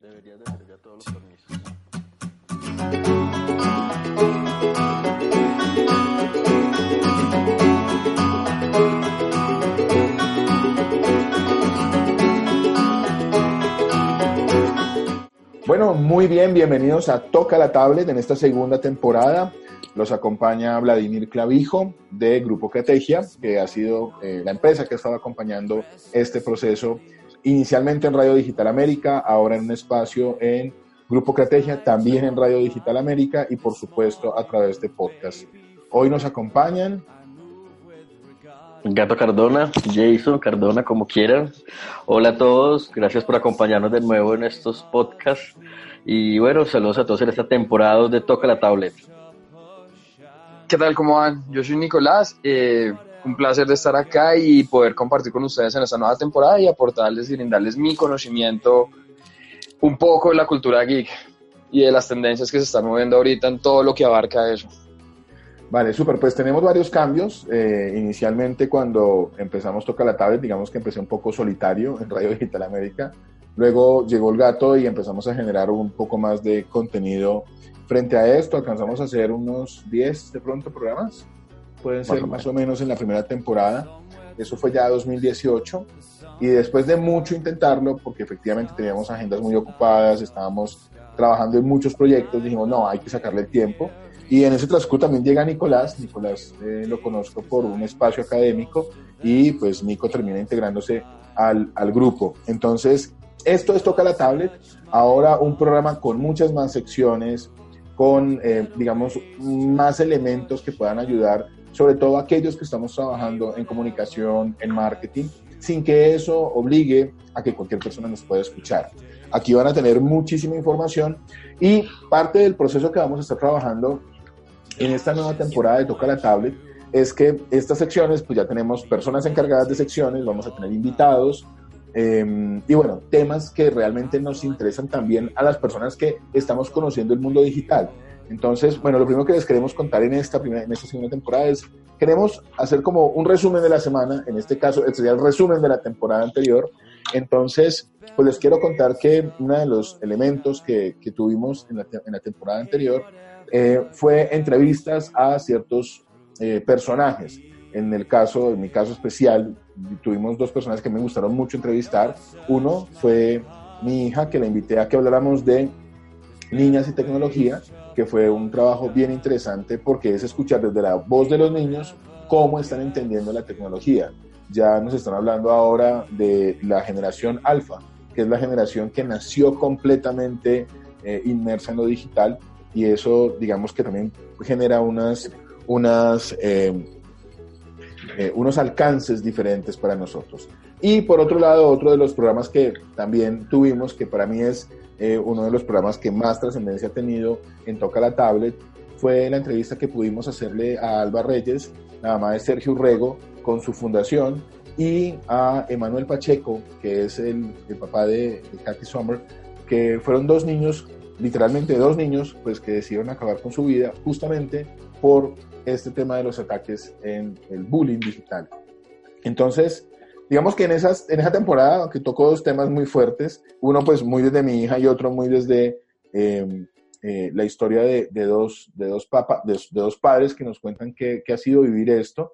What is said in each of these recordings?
Deberías de tener ya todos los permisos. Bueno, muy bien, bienvenidos a Toca la Tablet en esta segunda temporada. Los acompaña Vladimir Clavijo de Grupo Categia, que ha sido eh, la empresa que ha estado acompañando este proceso inicialmente en Radio Digital América, ahora en un espacio en Grupo Categia, también en Radio Digital América y por supuesto a través de podcast. Hoy nos acompañan Gato Cardona, Jason Cardona, como quieran. Hola a todos, gracias por acompañarnos de nuevo en estos podcasts. Y bueno, saludos a todos en esta temporada de Toca la Tablet. ¿Qué tal? ¿Cómo van? Yo soy Nicolás. Eh, un placer de estar acá y poder compartir con ustedes en esta nueva temporada y aportarles y brindarles mi conocimiento un poco de la cultura geek y de las tendencias que se están moviendo ahorita en todo lo que abarca eso. Vale, súper. Pues tenemos varios cambios. Eh, inicialmente cuando empezamos Toca la Tablet, digamos que empecé un poco solitario en Radio Digital América. Luego llegó el gato y empezamos a generar un poco más de contenido frente a esto. Alcanzamos a hacer unos 10 de pronto programas. Pueden ser más o menos en la primera temporada. Eso fue ya 2018. Y después de mucho intentarlo, porque efectivamente teníamos agendas muy ocupadas, estábamos trabajando en muchos proyectos, dijimos, no, hay que sacarle el tiempo y en ese transcurso también llega Nicolás. Nicolás eh, lo conozco por un espacio académico y pues Nico termina integrándose al, al grupo. Entonces, esto es Toca la Tablet. Ahora un programa con muchas más secciones, con, eh, digamos, más elementos que puedan ayudar, sobre todo aquellos que estamos trabajando en comunicación, en marketing, sin que eso obligue a que cualquier persona nos pueda escuchar. Aquí van a tener muchísima información y parte del proceso que vamos a estar trabajando en esta nueva temporada de Toca la Tablet es que estas secciones, pues ya tenemos personas encargadas de secciones, vamos a tener invitados em, y bueno, temas que realmente nos interesan también a las personas que estamos conociendo el mundo digital. Entonces, bueno, lo primero que les queremos contar en esta, primera, en esta segunda temporada es, queremos hacer como un resumen de la semana, en este caso sería el resumen de la temporada anterior. Entonces, pues les quiero contar que uno de los elementos que, que tuvimos en la, en la temporada anterior eh, fue entrevistas a ciertos eh, personajes. En el caso, en mi caso especial, tuvimos dos personas que me gustaron mucho entrevistar. Uno fue mi hija, que la invité a que habláramos de niñas y tecnología, que fue un trabajo bien interesante porque es escuchar desde la voz de los niños cómo están entendiendo la tecnología. Ya nos están hablando ahora de la generación alfa, que es la generación que nació completamente eh, inmersa en lo digital y eso digamos que también genera unas, unas, eh, eh, unos alcances diferentes para nosotros. Y por otro lado, otro de los programas que también tuvimos, que para mí es eh, uno de los programas que más trascendencia ha tenido en Toca la Tablet, fue la entrevista que pudimos hacerle a Alba Reyes, la mamá de Sergio Urrego, con su fundación, y a Emanuel Pacheco, que es el, el papá de, de Katy Sommer, que fueron dos niños literalmente dos niños pues que decidieron acabar con su vida justamente por este tema de los ataques en el bullying digital. Entonces, digamos que en, esas, en esa temporada, que tocó dos temas muy fuertes, uno pues muy desde mi hija y otro muy desde eh, eh, la historia de, de, dos, de, dos papa, de, dos padres que nos cuentan qué, ha sido vivir esto,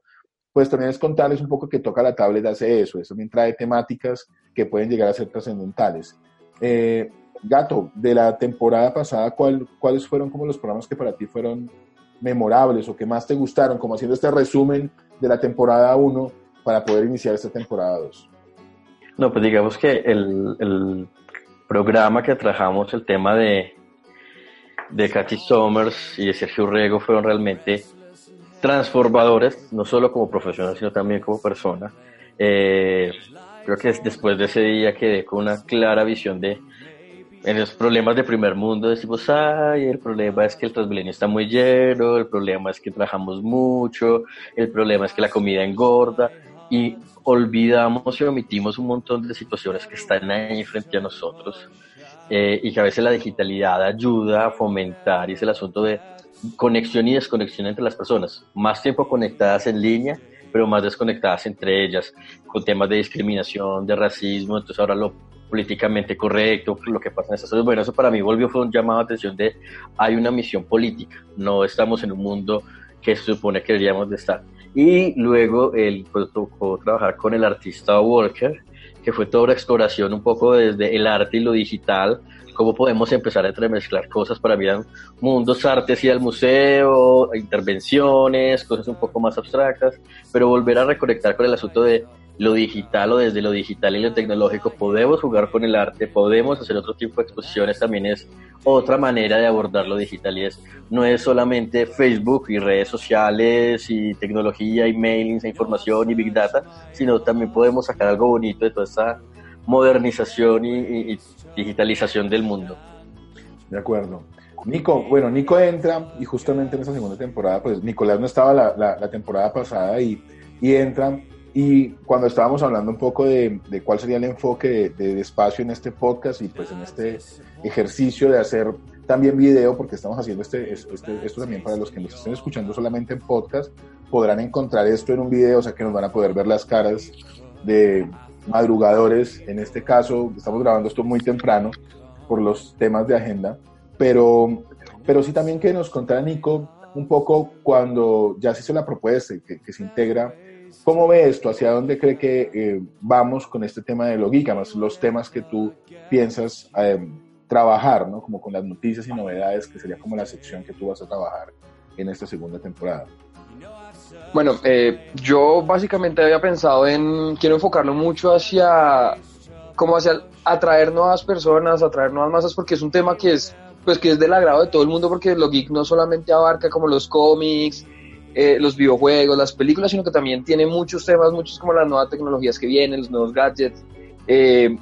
pues también es contarles un poco que toca la tablet hace eso, eso también trae temáticas que pueden llegar a ser trascendentales. Eh, Gato, de la temporada pasada, ¿cuál, ¿cuáles fueron como los programas que para ti fueron memorables o que más te gustaron, como haciendo este resumen de la temporada 1 para poder iniciar esta temporada 2? No, pues digamos que el, el programa que trabajamos, el tema de, de Katy Somers y de Sergio Rego fueron realmente transformadores, no solo como profesional, sino también como persona. Eh, creo que después de ese día quedé con una clara visión de en los problemas de primer mundo decimos, ay, el problema es que el Transmilenio está muy lleno, el problema es que trabajamos mucho, el problema es que la comida engorda y olvidamos y omitimos un montón de situaciones que están ahí frente a nosotros eh, y que a veces la digitalidad ayuda a fomentar y es el asunto de conexión y desconexión entre las personas, más tiempo conectadas en línea pero más desconectadas entre ellas, con temas de discriminación, de racismo, entonces ahora lo políticamente correcto, lo que pasa en Estados Unidos. Bueno, eso para mí volvió, fue un llamado de atención de hay una misión política, no estamos en un mundo que se supone que deberíamos de estar. Y luego él pues, tocó trabajar con el artista Walker, que fue toda una exploración un poco desde el arte y lo digital, cómo podemos empezar a entremezclar cosas para mirar mundos, artes y al museo, intervenciones, cosas un poco más abstractas, pero volver a reconectar con el asunto de lo digital o desde lo digital y lo tecnológico podemos jugar con el arte, podemos hacer otro tipo de exposiciones, también es otra manera de abordar lo digital y es, no es solamente Facebook y redes sociales y tecnología y mailings e información y big data, sino también podemos sacar algo bonito de toda esta modernización y, digitalización del mundo. De acuerdo. Nico, bueno, Nico entra y justamente en esa segunda temporada, pues Nicolás no estaba la, la, temporada pasada y, y entra y cuando estábamos hablando un poco de, de cuál sería el enfoque de, de, espacio en este podcast y pues en este ejercicio de hacer también video, porque estamos haciendo este, este, esto también para los que nos estén escuchando solamente en podcast, podrán encontrar esto en un video, o sea que nos van a poder ver las caras de, madrugadores, en este caso estamos grabando esto muy temprano por los temas de agenda, pero, pero sí también que nos contara Nico un poco cuando ya se hizo la propuesta que, que se integra, ¿cómo ve esto? ¿Hacia dónde cree que eh, vamos con este tema de Logícamas? Los temas que tú piensas eh, trabajar, ¿no? Como con las noticias y novedades, que sería como la sección que tú vas a trabajar en esta segunda temporada. Bueno, eh, yo básicamente había pensado en, quiero enfocarlo mucho hacia, como hacia atraer nuevas personas, atraer nuevas masas, porque es un tema que es, pues que es del agrado de todo el mundo, porque lo geek no solamente abarca como los cómics, eh, los videojuegos, las películas, sino que también tiene muchos temas, muchos como las nuevas tecnologías que vienen, los nuevos gadgets, eh,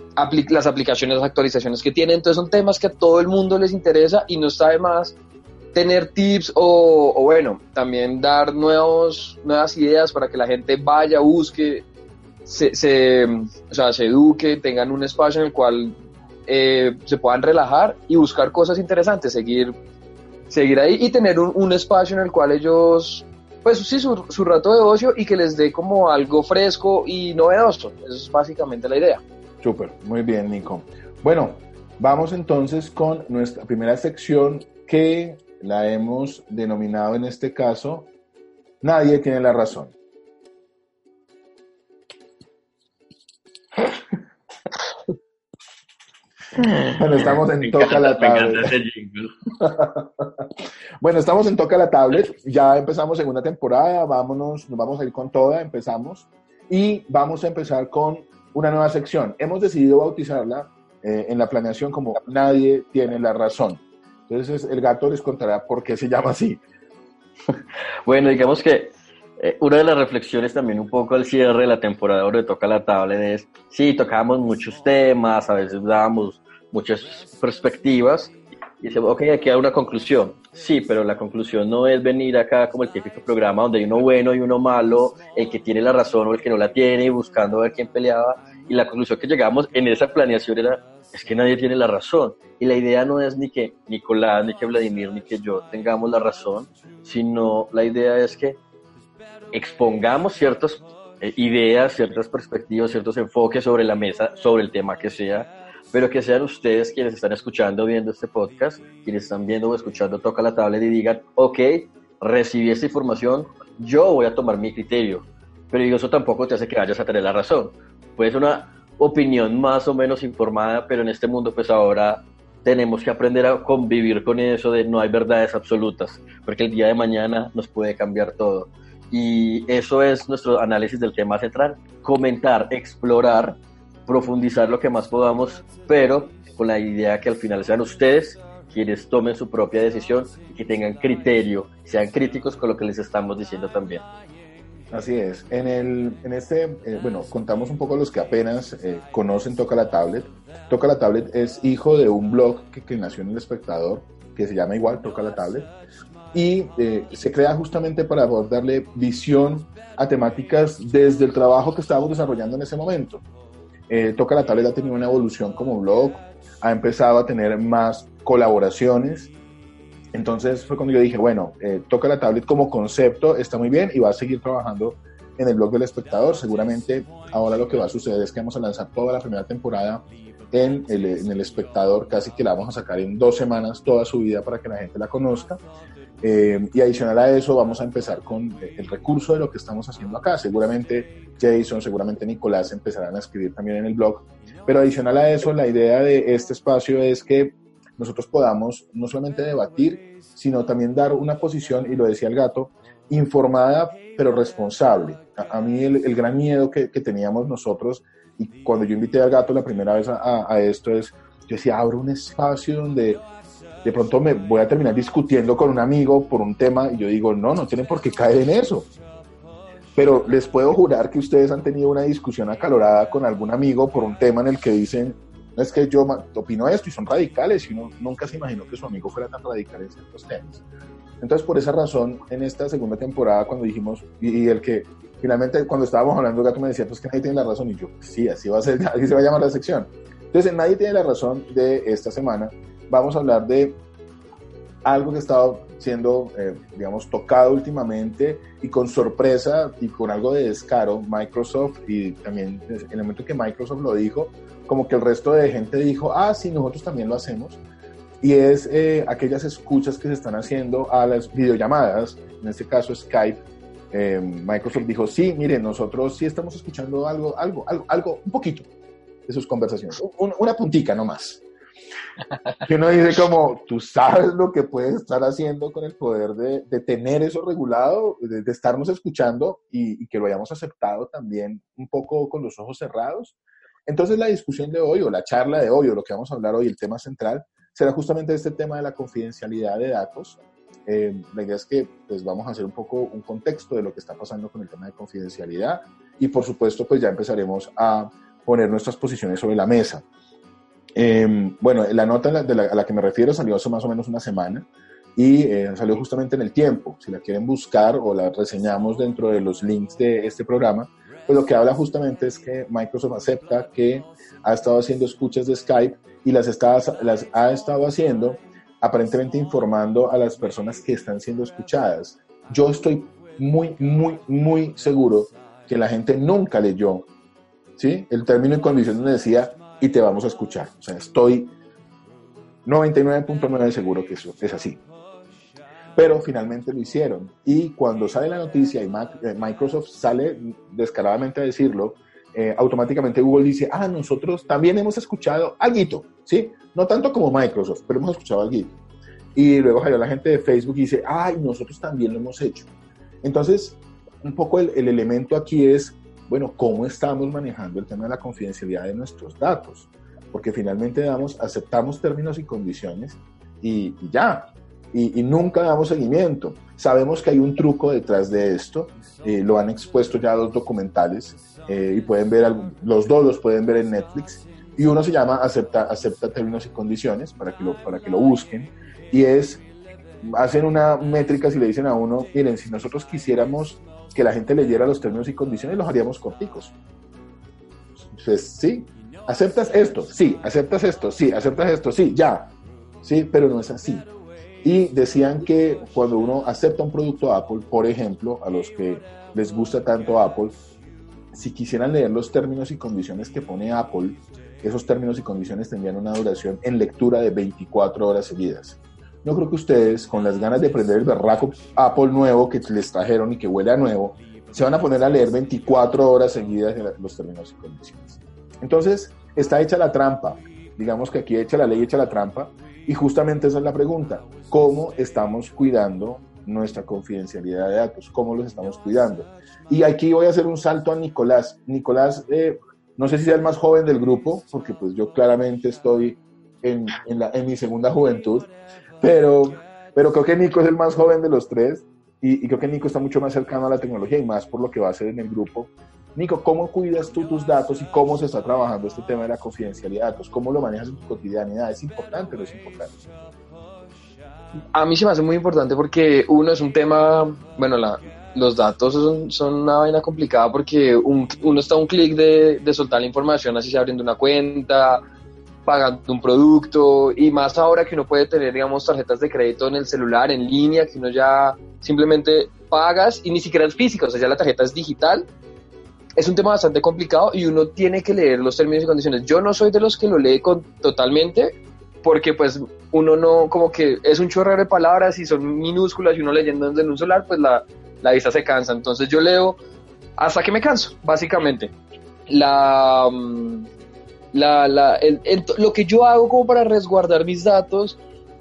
las aplicaciones, las actualizaciones que tienen, entonces son temas que a todo el mundo les interesa y no está de más tener tips o, bueno, también dar nuevos, nuevas ideas para que la gente vaya, busque, se, se, o sea, se eduque, tengan un espacio en el cual eh, se puedan relajar y buscar cosas interesantes, seguir, seguir ahí y tener un, un espacio en el cual ellos, pues sí, su, su, rato de ocio y que les dé como algo fresco y novedoso. Esa es básicamente la idea. Súper, muy bien, Nico. Bueno, vamos entonces con nuestra primera sección que la hemos denominado en este caso, nadie tiene la razón. Bueno, estamos en Toca la Tablet. bueno, estamos en Toca la Tablet. Ya empezamos segunda temporada. Vámonos, nos vamos a ir con toda. Empezamos. Y vamos a empezar con una nueva sección. Hemos decidido bautizarla eh, en la planeación como Nadie tiene la razón. Entonces el gato les contará por qué se llama así. bueno, digamos que eh, una de las reflexiones también un poco al cierre de la temporada donde toca la tablet es, sí, tocábamos muchos temas, a veces dábamos muchas perspectivas y decimos, ok, aquí hay una conclusión. Sí, pero la conclusión no es venir acá como el típico programa donde hay uno bueno y uno malo, el que tiene la razón o el que no la tiene, buscando ver quién peleaba. Y la conclusión que llegamos en esa planeación era, es que nadie tiene la razón. Y la idea no es ni que Nicolás, ni que Vladimir, ni que yo tengamos la razón, sino la idea es que expongamos ciertas eh, ideas, ciertas perspectivas, ciertos enfoques sobre la mesa, sobre el tema que sea, pero que sean ustedes quienes están escuchando, viendo este podcast, quienes están viendo o escuchando Toca la Tablet y digan, ok, recibí esta información, yo voy a tomar mi criterio, pero eso tampoco te hace que vayas a tener la razón. Puede ser una opinión más o menos informada, pero en este mundo pues ahora tenemos que aprender a convivir con eso de no hay verdades absolutas, porque el día de mañana nos puede cambiar todo. Y eso es nuestro análisis del tema central, comentar, explorar, profundizar lo que más podamos, pero con la idea que al final sean ustedes quienes tomen su propia decisión y que tengan criterio, sean críticos con lo que les estamos diciendo también. Así es. En, el, en este, eh, bueno, contamos un poco a los que apenas eh, conocen Toca la Tablet. Toca la Tablet es hijo de un blog que, nació en El Espectador, que se llama igual Toca la Tablet, y eh, se crea justamente para poder darle visión a temáticas desde el trabajo que estábamos desarrollando en ese momento. Toca la Tablet ha tenido una evolución como blog, ha empezado a tener más colaboraciones, entonces fue cuando yo dije, bueno, eh, toca la tablet como concepto, está muy bien y va a seguir trabajando en el blog del espectador. Seguramente ahora lo que va a suceder es que vamos a lanzar toda la primera temporada en el, en el espectador, casi que la vamos a sacar en dos semanas toda su vida para que la gente la conozca. Eh, y adicional a eso, vamos a empezar con el recurso de lo que estamos haciendo acá. Seguramente Jason, seguramente Nicolás empezarán a escribir también en el blog. Pero adicional a eso, la idea de este espacio es que nosotros podamos no solamente debatir, sino también dar una posición, y lo decía el gato, informada pero responsable. A, mí el, gran miedo que, que, teníamos nosotros, y cuando yo invité al gato la primera vez a, a esto es, yo decía, abro un espacio donde de pronto me voy a terminar discutiendo con un amigo por un tema y yo digo, no, no tienen por qué caer en eso. Pero les puedo jurar que ustedes han tenido una discusión acalorada con algún amigo por un tema en el que dicen, es que yo opino esto y son radicales y uno nunca se imaginó que su amigo fuera tan radical en ciertos temas. Entonces, por esa razón, en esta segunda temporada, cuando dijimos, y, el que finalmente cuando estábamos hablando, Gato me decía, pues que nadie tiene la razón, y yo, sí, así va a ser, así se va a llamar la sección. Entonces, nadie tiene la razón de esta semana, vamos a hablar de algo que ha estado siendo, eh, digamos, tocado últimamente y con sorpresa y con algo de descaro, Microsoft, y también en el momento que Microsoft lo dijo, como que el resto de gente dijo, ah, sí, nosotros también lo hacemos. Y es eh, aquellas escuchas que se están haciendo a las videollamadas, en este caso Skype. Eh, Microsoft dijo, sí, miren, nosotros sí estamos escuchando algo, algo, algo, algo, un poquito de sus conversaciones, una puntica nomás que uno dice como, tú sabes lo que puedes estar haciendo con el poder de, tener eso regulado, de, estarnos escuchando y, que lo hayamos aceptado también un poco con los ojos cerrados. Entonces la discusión de hoy o la charla de hoy o lo que vamos a hablar hoy, el tema central, será justamente este tema de la confidencialidad de datos. Eh, la idea es que pues vamos a hacer un poco un contexto de lo que está pasando con el tema de confidencialidad y por supuesto pues ya empezaremos a poner nuestras posiciones sobre la mesa. Em, bueno, la nota a la que me refiero salió hace más o menos una semana y eh, salió justamente en el tiempo. Si la quieren buscar o la reseñamos dentro de los links de este programa, pues lo que habla justamente es que Microsoft acepta que ha estado haciendo escuchas de Skype y las, está, las ha estado haciendo aparentemente informando a las personas que están siendo escuchadas. Yo estoy muy, muy, muy seguro que la gente nunca leyó ¿sí? el término y condiciones decía y te vamos a escuchar. O sea, estoy 99.9 seguro que eso es así. Pero finalmente lo hicieron. Y cuando sale la noticia y eh, Microsoft sale descaradamente a decirlo, eh, automáticamente Google dice, ah, nosotros también hemos escuchado algo, ¿sí? No tanto como Microsoft, pero hemos escuchado algo. Y luego salió la gente de Facebook dice, ay, nosotros también lo hemos hecho. Entonces, un poco el elemento aquí es bueno, ¿cómo estamos manejando el tema de la confidencialidad de nuestros datos? Porque finalmente damos, aceptamos términos y condiciones y, ya, y, nunca damos seguimiento. Sabemos que hay un truco detrás de esto, eh, lo han expuesto ya dos documentales eh, y pueden ver, los dos los pueden ver en Netflix, y uno se llama Acepta, acepta términos y condiciones para que, lo, para que lo busquen, y es, hacen una métrica si le dicen a uno, miren, si nosotros quisiéramos que la gente leyera los términos y condiciones, los haríamos corticos. Pues sí, aceptas esto, sí, aceptas esto, sí, aceptas esto, sí, ya, sí, pero no es así. Y decían que cuando uno acepta un producto Apple, por ejemplo, a los que les gusta tanto Apple, si quisieran leer los términos y condiciones que pone Apple, esos términos y condiciones tendrían una duración en lectura de 24 horas seguidas no creo que ustedes, con las ganas de aprender el berraco Apple nuevo que les trajeron y que huele a nuevo, se van a poner a leer 24 horas seguidas los términos y condiciones. Entonces, está hecha la trampa. Digamos que aquí hecha la ley, hecha la trampa. Y justamente esa es la pregunta. ¿Cómo estamos cuidando nuestra confidencialidad de datos? ¿Cómo los estamos cuidando? Y aquí voy a hacer un salto a Nicolás. Nicolás, eh, no sé si sea el más joven del grupo, porque pues yo claramente estoy en, en mi segunda juventud, pero, pero creo que Nico es el más joven de los tres y, creo que Nico está mucho más cercano a la tecnología y más por lo que va a hacer en el grupo. Nico, ¿cómo cuidas tú tus datos y cómo se está trabajando este tema de la confidencialidad de datos? ¿Cómo lo manejas en tu cotidianidad? ¿Es importante o no es importante? A mí se me hace muy importante porque uno es un tema, bueno, la, los datos son, son, una vaina complicada porque uno está a un clic de, de soltar la información, así se abriendo una cuenta, pagando un producto y más ahora que uno puede tener, digamos, tarjetas de crédito en el celular, en línea, que uno ya simplemente pagas y ni siquiera es físico, o sea, ya la tarjeta es digital es un tema bastante complicado y uno tiene que leer los términos y condiciones. Yo no soy de los que lo lee con, totalmente porque pues uno no, como que es un chorrero de palabras y son minúsculas y uno leyendo en un solar, pues la, la vista se cansa. Entonces yo leo hasta que me canso, básicamente. La, mm, la, la lo que yo hago como para resguardar mis datos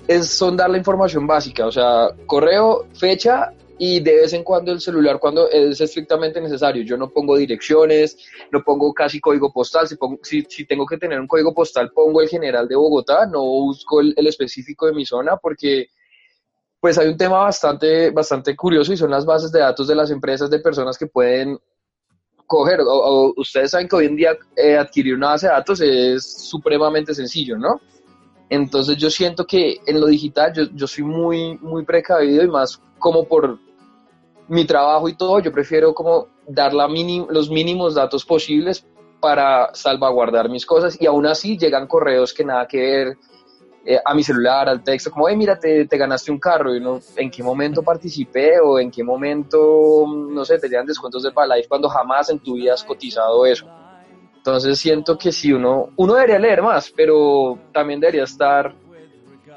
es son dar la información básica, o sea, correo, fecha y de vez en cuando el celular cuando es estrictamente necesario. Yo no pongo direcciones, no pongo casi código postal. Si, tengo que tener un código postal, pongo el general de Bogotá, no busco el, específico de mi zona porque pues hay un tema bastante, bastante curioso y son las bases de datos de las empresas de personas que pueden coger. O, ustedes saben que hoy en día eh, adquirir una base de datos es supremamente sencillo, ¿no? Entonces yo siento que en lo digital yo, yo soy muy, muy precavido y más como por mi trabajo y todo, yo prefiero como dar la los mínimos datos posibles para salvaguardar mis cosas y aún así llegan correos que nada que ver eh, a mi celular, al texto, como, hey, mira, te, ganaste un carro, y uno, ¿en qué momento participé o en qué momento, no sé, te llegan descuentos de Life cuando jamás en tu vida has cotizado eso? Entonces siento que si uno, uno debería leer más, pero también debería estar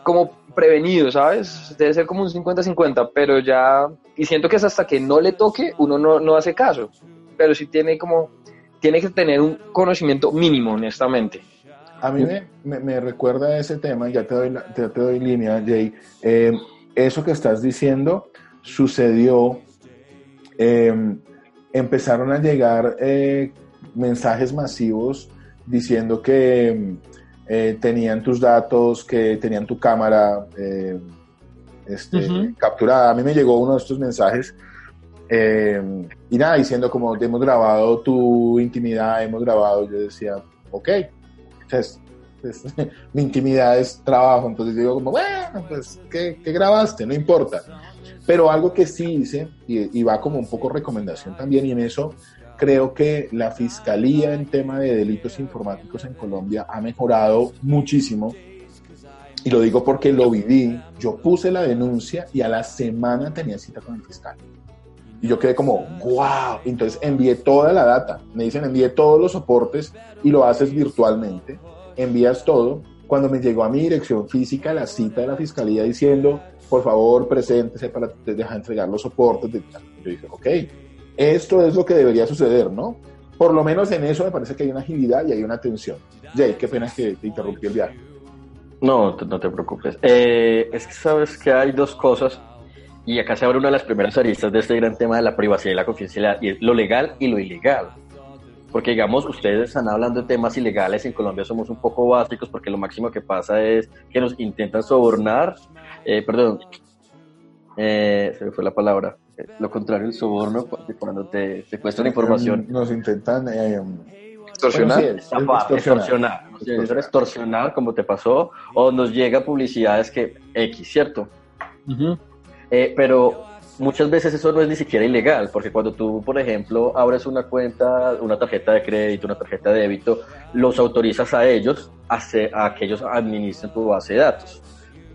como prevenido, ¿sabes? Debe ser como un 50-50, pero ya, y siento que es hasta que no le toque, uno no, no hace caso, pero sí tiene como, tiene que tener un conocimiento mínimo, honestamente. A mí me, me, recuerda ese tema, ya te doy, te doy línea, Jay, eh, eso que estás diciendo sucedió, em, empezaron a llegar eh, mensajes masivos diciendo que eh, tenían tus datos, que tenían tu cámara eh, este, capturada. A mí me llegó uno de estos mensajes eh, y nada, diciendo como hemos grabado tu intimidad, hemos grabado, yo decía, ok, pues mi intimidad es trabajo, entonces digo como, bueno, pues, ¿qué, grabaste? No importa. Pero algo que sí hice, y, y va como un poco recomendación también, y en eso creo que la Fiscalía en tema de delitos informáticos en Colombia ha mejorado muchísimo. Y lo digo porque lo viví. Yo puse la denuncia y a la semana tenía cita con el fiscal. Y yo quedé como, wow. Entonces envié toda la data. Me dicen, envié todos los soportes y lo haces virtualmente. Envías todo. Cuando me llegó a mi dirección física la cita de la fiscalía diciendo, por favor, preséntese para dejar entregar los soportes. Yo dije, ok, esto es lo que debería suceder, ¿no? Por lo menos en eso me parece que hay una agilidad y hay una atención. Jay, qué pena que te interrumpí el viaje. No, no te preocupes. Eh, es que sabes que hay dos cosas, y acá se abre una de las primeras aristas de este gran tema de la privacidad y la confidencialidad, y es lo legal y lo ilegal. Porque, digamos, ustedes están hablando de temas ilegales, en Colombia somos un poco básicos porque lo máximo que pasa es que nos intentan sobornar, eh, perdón, eh, se me fue la palabra, lo contrario el soborno, cuando te secuestran información. Nos intentan eh, extorsionar. extorsionar. extorsionar. como te pasó, o nos llega publicidades que X, ¿cierto? Eh, pero muchas veces eso no es ni siquiera ilegal, porque cuando tú, por ejemplo, abres una cuenta, una tarjeta de crédito, una tarjeta de débito, los autorizas a ellos a, a que ellos administren tu base de datos.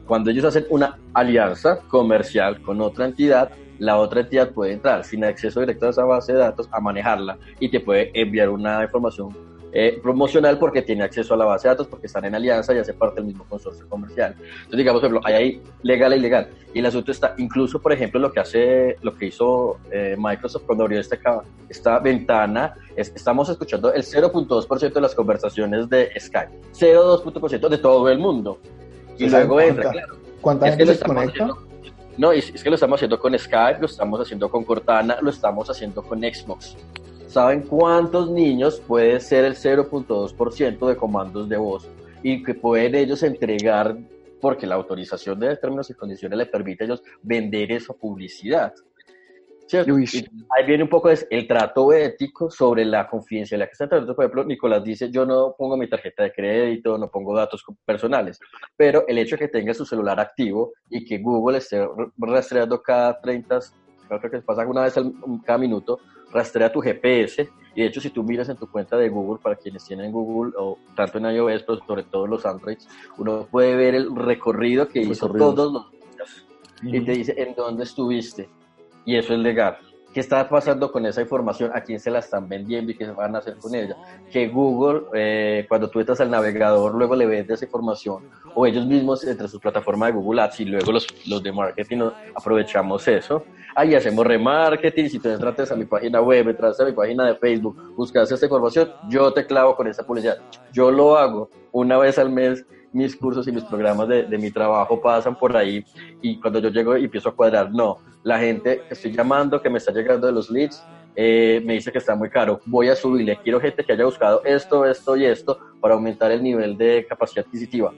Cuando ellos hacen una alianza comercial con otra entidad, la otra entidad puede entrar sin acceso directo a esa base de datos a manejarla y te puede enviar una información eh, promocional porque tiene acceso a la base de datos, porque están en alianza y hace parte del mismo consorcio comercial. Entonces, digamos, por ejemplo, hay ahí legal e ilegal. Y el asunto está, incluso, por ejemplo, lo que hace, lo que hizo eh, Microsoft cuando abrió esta, esta ventana, estamos escuchando el 0.2% de las conversaciones de Skype, 0.2% de todo el mundo. Y luego entra, claro. ¿Cuánta gente se conecta? No, es, que lo estamos haciendo con Skype, lo estamos haciendo con Cortana, lo estamos haciendo con Xbox. ¿Saben cuántos niños puede ser el 0.2% de comandos de voz y que pueden ellos entregar porque la autorización de términos y condiciones le permite a ellos vender esa publicidad? ahí viene un poco el trato ético sobre la confidencialidad que está tratando. Por ejemplo, Nicolás dice, yo no pongo mi tarjeta de crédito, no pongo datos personales, pero el hecho de que tenga su celular activo y que Google esté rastreando cada 30, creo que pasa una vez cada minuto, rastrea tu GPS y de hecho si tú miras en tu cuenta de Google, para quienes tienen Google o tanto en iOS, pero sobre todo los Androids, uno puede ver el recorrido que hizo todos los días y te dice en dónde estuviste y eso es legal. ¿Qué está pasando con esa información? ¿A quién se la están vendiendo y qué van a hacer con ella? Que Google, eh, cuando tú entras al navegador, luego le vende esa información, o ellos mismos entre su plataforma de Google Ads y luego los, los de marketing aprovechamos eso. Ahí hacemos remarketing. Si tú entras a mi página web, entras a mi página de Facebook, buscas esta información, yo te clavo con esa publicidad. Yo lo hago una vez al mes mis cursos y mis programas de, de, mi trabajo pasan por ahí y cuando yo llego y empiezo a cuadrar, no, la gente que estoy llamando, que me está llegando de los leads, eh, me dice que está muy caro, voy a subirle, quiero gente que haya buscado esto, esto y esto para aumentar el nivel de capacidad adquisitiva.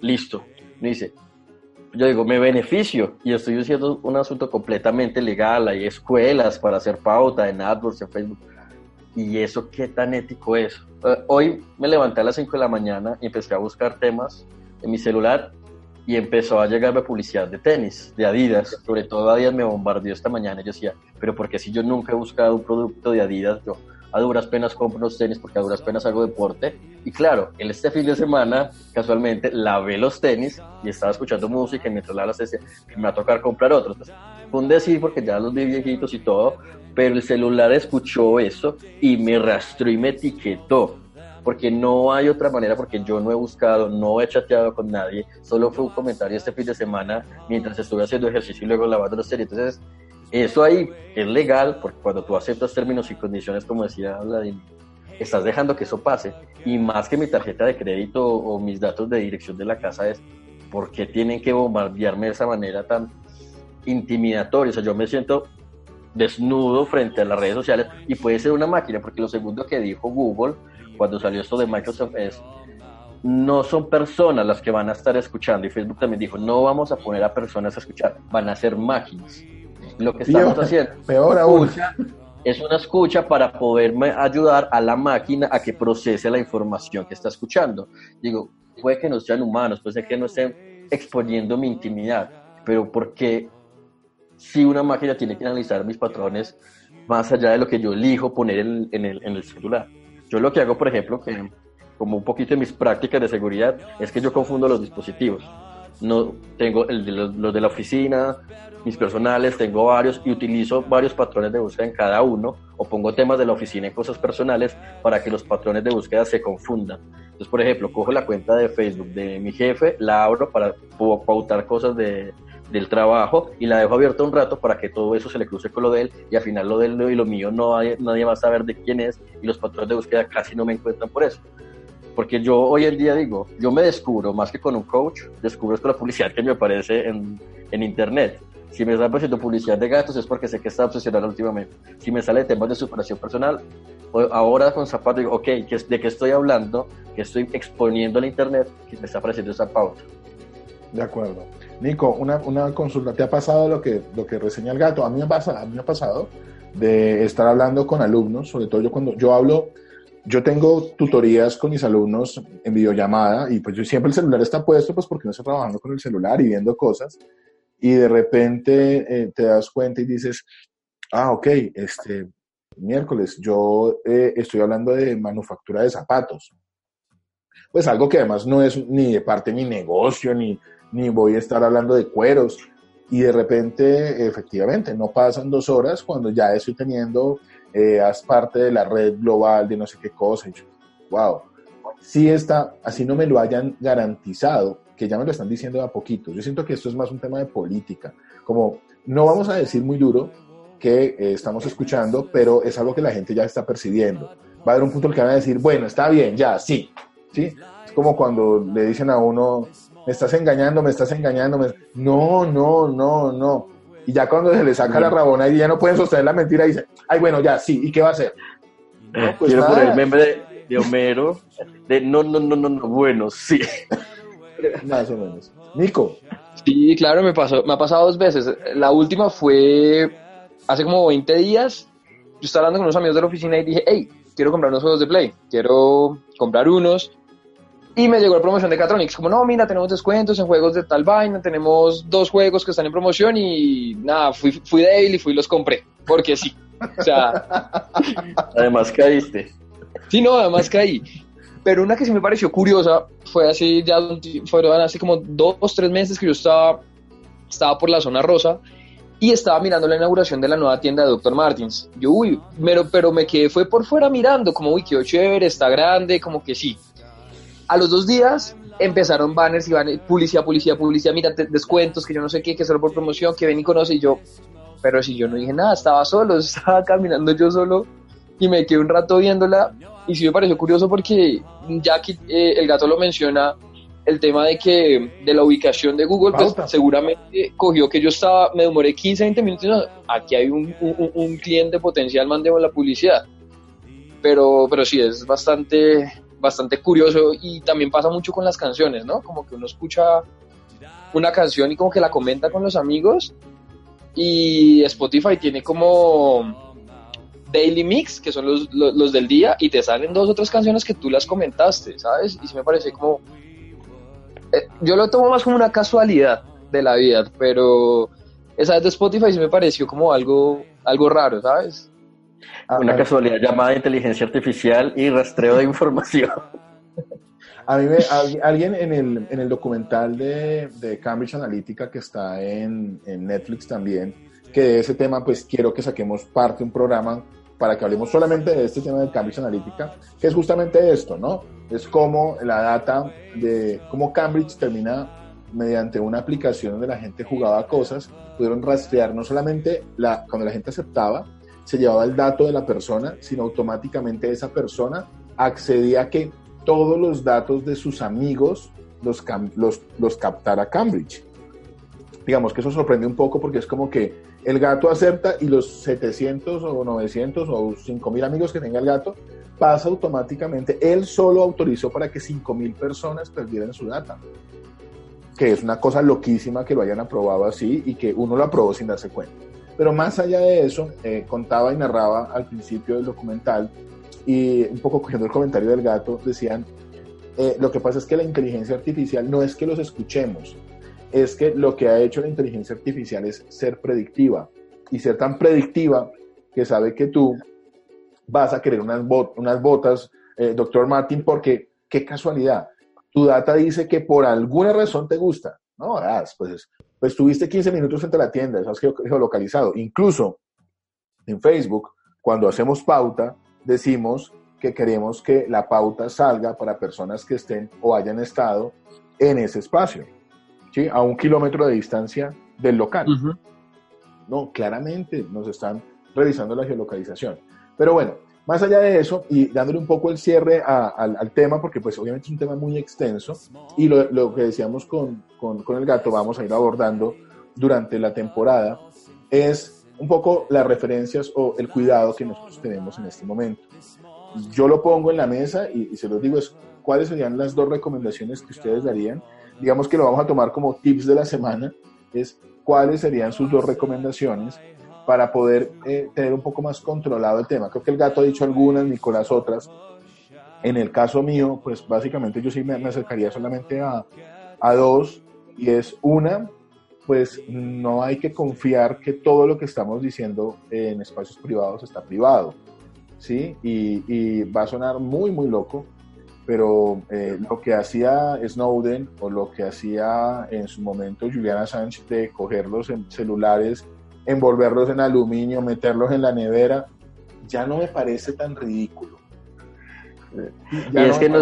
Listo. Me dice, yo digo, me beneficio y estoy haciendo un asunto completamente legal, hay escuelas para hacer pauta en AdWords, en Facebook. ¿Y eso qué tan ético es? Eh, hoy me levanté a las 5 de la mañana y empecé a buscar temas en mi celular y empezó a llegarme publicidad de tenis, de Adidas. Sobre todo Adidas me bombardeó esta mañana. Yo decía, pero porque si yo nunca he buscado un producto de Adidas, yo a duras penas compro los tenis porque a duras penas hago deporte. Y claro, en este fin de semana, casualmente, lavé los tenis y estaba escuchando música y mientras la decía que me va a tocar comprar otros. Fue un decir porque ya los vi viejitos y todo, pero el celular escuchó eso y me rastró y me etiquetó porque no hay otra manera, porque yo no he buscado, no he chateado con nadie, solo fue un comentario este fin de semana mientras estuve haciendo ejercicio y luego lavando los tenis. Entonces, eso ahí es legal, porque cuando tú aceptas términos y condiciones, como decía Vladimir, estás dejando que eso pase. Y más que mi tarjeta de crédito o mis datos de dirección de la casa es, ¿por qué tienen que bombardearme de esa manera tan intimidatoria? O sea, yo me siento desnudo frente a las redes sociales y puede ser una máquina, porque lo segundo que dijo Google cuando salió esto de Microsoft es, no son personas las que van a estar escuchando. Y Facebook también dijo, no vamos a poner a personas a escuchar, van a ser máquinas. Lo que estamos haciendo peor aún. es una escucha para poderme ayudar a la máquina a que procese la información que está escuchando. Digo, puede que no sean humanos, puede que no estén exponiendo mi intimidad, pero porque si una máquina tiene que analizar mis patrones más allá de lo que yo elijo poner en, en, el, en el celular. Yo lo que hago, por ejemplo, que como un poquito de mis prácticas de seguridad, es que yo confundo los dispositivos. No tengo el de los, de la oficina, mis personales, tengo varios y utilizo varios patrones de búsqueda en cada uno o pongo temas de la oficina en cosas personales para que los patrones de búsqueda se confundan. Entonces, por ejemplo, cojo la cuenta de Facebook de mi jefe, la abro para pautar cosas de, del trabajo y la dejo abierta un rato para que todo eso se le cruce con lo de él y al final lo de él y lo mío no hay, nadie va a saber de quién es y los patrones de búsqueda casi no me encuentran por eso. Porque yo hoy en día digo, yo me descubro más que con un coach, descubro con la publicidad que me aparece en, en internet. Si me está apareciendo publicidad de gatos es porque sé que está obsesionado últimamente. Si me sale temas de superación personal, ahora con zapato digo, ok, ¿de qué estoy hablando? que estoy exponiendo al internet? Que me está apareciendo esa pauta. De acuerdo. Nico, una, una, consulta. ¿Te ha pasado lo que, lo que reseña el gato? A mí, me pasa, a mí me ha pasado de estar hablando con alumnos, sobre todo yo cuando yo hablo, yo tengo tutorías con mis alumnos en videollamada y pues yo siempre el celular está puesto pues porque no estoy trabajando con el celular y viendo cosas y de repente eh, te das cuenta y dices, ah, ok, este miércoles yo eh, estoy hablando de manufactura de zapatos. Pues algo que además no es ni de parte de mi negocio, ni, ni voy a estar hablando de cueros. Y de repente, efectivamente, no pasan dos horas cuando ya estoy teniendo, eh, haz parte de la red global de no sé qué cosa. Wow, si está, así no me lo hayan garantizado, que ya me lo están diciendo a poquito. Yo siento que esto es más un tema de política. Como no vamos a decir muy duro que eh, estamos escuchando, pero es algo que la gente ya está percibiendo. Va a haber un punto en el que van a decir, bueno, está bien, ya, sí. ¿Sí? Es como cuando le dicen a uno, me estás engañando, me estás engañando. No, no, no, no. Y ya cuando se le saca la rabona y ya no pueden sostener la mentira, dice, ay, bueno, ya, sí, ¿y qué va a hacer? No, pues Quiero poner el meme de, Homero, de no, no, no, no, no, bueno, sí. Más o menos. Nico. Sí, claro, me pasó, me ha pasado dos veces. La última fue hace como 20 días. Yo estaba hablando con unos amigos de la oficina y dije, hey, quiero comprar unos juegos de Play, quiero comprar unos. Y me llegó la promoción de Catronics, como no, mira, tenemos descuentos en juegos de tal vaina, tenemos dos juegos que están en promoción y nada, fui, fui de él y fui y los compré, porque sí. O sea... además caíste. Sí, no, además caí. Pero una que sí me pareció curiosa fue así, ya fueron así como dos, tres meses que yo estaba, estaba por la zona rosa y estaba mirando la inauguración de la nueva tienda de Dr. Martins. Yo, uy, pero, pero me quedé, fue por fuera mirando, como, uy, quedó chévere, está grande, como que sí. A los dos días empezaron banners y banners, publicidad, publicidad, publicidad, mira, descuentos, que yo no sé qué, que solo por promoción, que ven y conoce, y yo, pero si yo no dije nada, estaba solo, estaba caminando yo solo, y me quedé un rato viéndola, y sí me pareció curioso porque ya que eh, el gato lo menciona, el tema de que de la ubicación de Google, pues seguramente cogió que yo estaba, me demoré 15, 20 minutos, aquí hay un, un, cliente potencial, mandemos la publicidad. Pero, pero sí, es bastante, bastante curioso y también pasa mucho con las canciones, ¿no? Como que uno escucha una canción y como que la comenta con los amigos y Spotify tiene como Daily Mix, que son los, los, los del día, y te salen dos o tres canciones que tú las comentaste, ¿sabes? Y sí me parece como eh, yo lo tomo más como una casualidad de la vida, pero esa de Spotify sí me pareció como algo, algo raro, ¿sabes? Una casualidad llamada inteligencia artificial y rastreo de información. A mí me, alguien en el, en el documental de, de, Cambridge Analytica que está en, en, Netflix también, que de ese tema pues quiero que saquemos parte, un programa para que hablemos solamente de este tema de Cambridge Analytica, que es justamente esto, ¿no? Es como la data de cómo Cambridge termina mediante una aplicación donde la gente jugaba cosas, pudieron rastrear no solamente la, cuando la gente aceptaba, se llevaba el dato de la persona, sino automáticamente esa persona accedía a que todos los datos de sus amigos los, los, captara Cambridge. Digamos que eso sorprende un poco porque es como que el gato acepta y los 700 o 900 o 5000 amigos que tenga el gato pasa automáticamente. Él solo autorizó para que 5000 personas perdieran su data. Que es una cosa loquísima que lo hayan aprobado así y que uno lo aprobó sin darse cuenta. Pero más allá de eso, eh, contaba y narraba al principio del documental y un poco cogiendo el comentario del gato, decían, eh, lo que pasa es que la inteligencia artificial no es que los escuchemos, es que lo que ha hecho la inteligencia artificial es ser predictiva y ser tan predictiva que sabe que tú vas a querer unas, botas, eh, doctor Martin, porque qué casualidad, tu data dice que por alguna razón te gusta. No, pues, pues tuviste 15 minutos frente a la tienda, eso has geolocalizado. Incluso en Facebook, cuando hacemos pauta, decimos que queremos que la pauta salga para personas que estén o hayan estado en ese espacio a un kilómetro de distancia del local. No, claramente nos están revisando la geolocalización. Pero bueno, más allá de eso, y dándole un poco el cierre al tema, porque pues obviamente es un tema muy extenso, y lo, que decíamos con, con, con, el gato, vamos a ir abordando durante la temporada, es un poco las referencias o el cuidado que nosotros tenemos en este momento. Yo lo pongo en la mesa y, y se los digo, es cuáles serían las dos recomendaciones que ustedes darían digamos que lo vamos a tomar como tips de la semana, es cuáles serían sus dos recomendaciones para poder eh, tener un poco más controlado el tema. Creo que el gato ha dicho algunas, Nicolás otras. En el caso mío, pues básicamente yo sí me, acercaría solamente a, a dos, y es una, pues no hay que confiar que todo lo que estamos diciendo en espacios privados está privado, ¿sí? Y, y va a sonar muy, muy loco, pero eh, lo que hacía Snowden o lo que hacía en su momento Julian Assange de coger los celulares, envolverlos en aluminio, meterlos en la nevera, ya no me parece tan ridículo. y es que no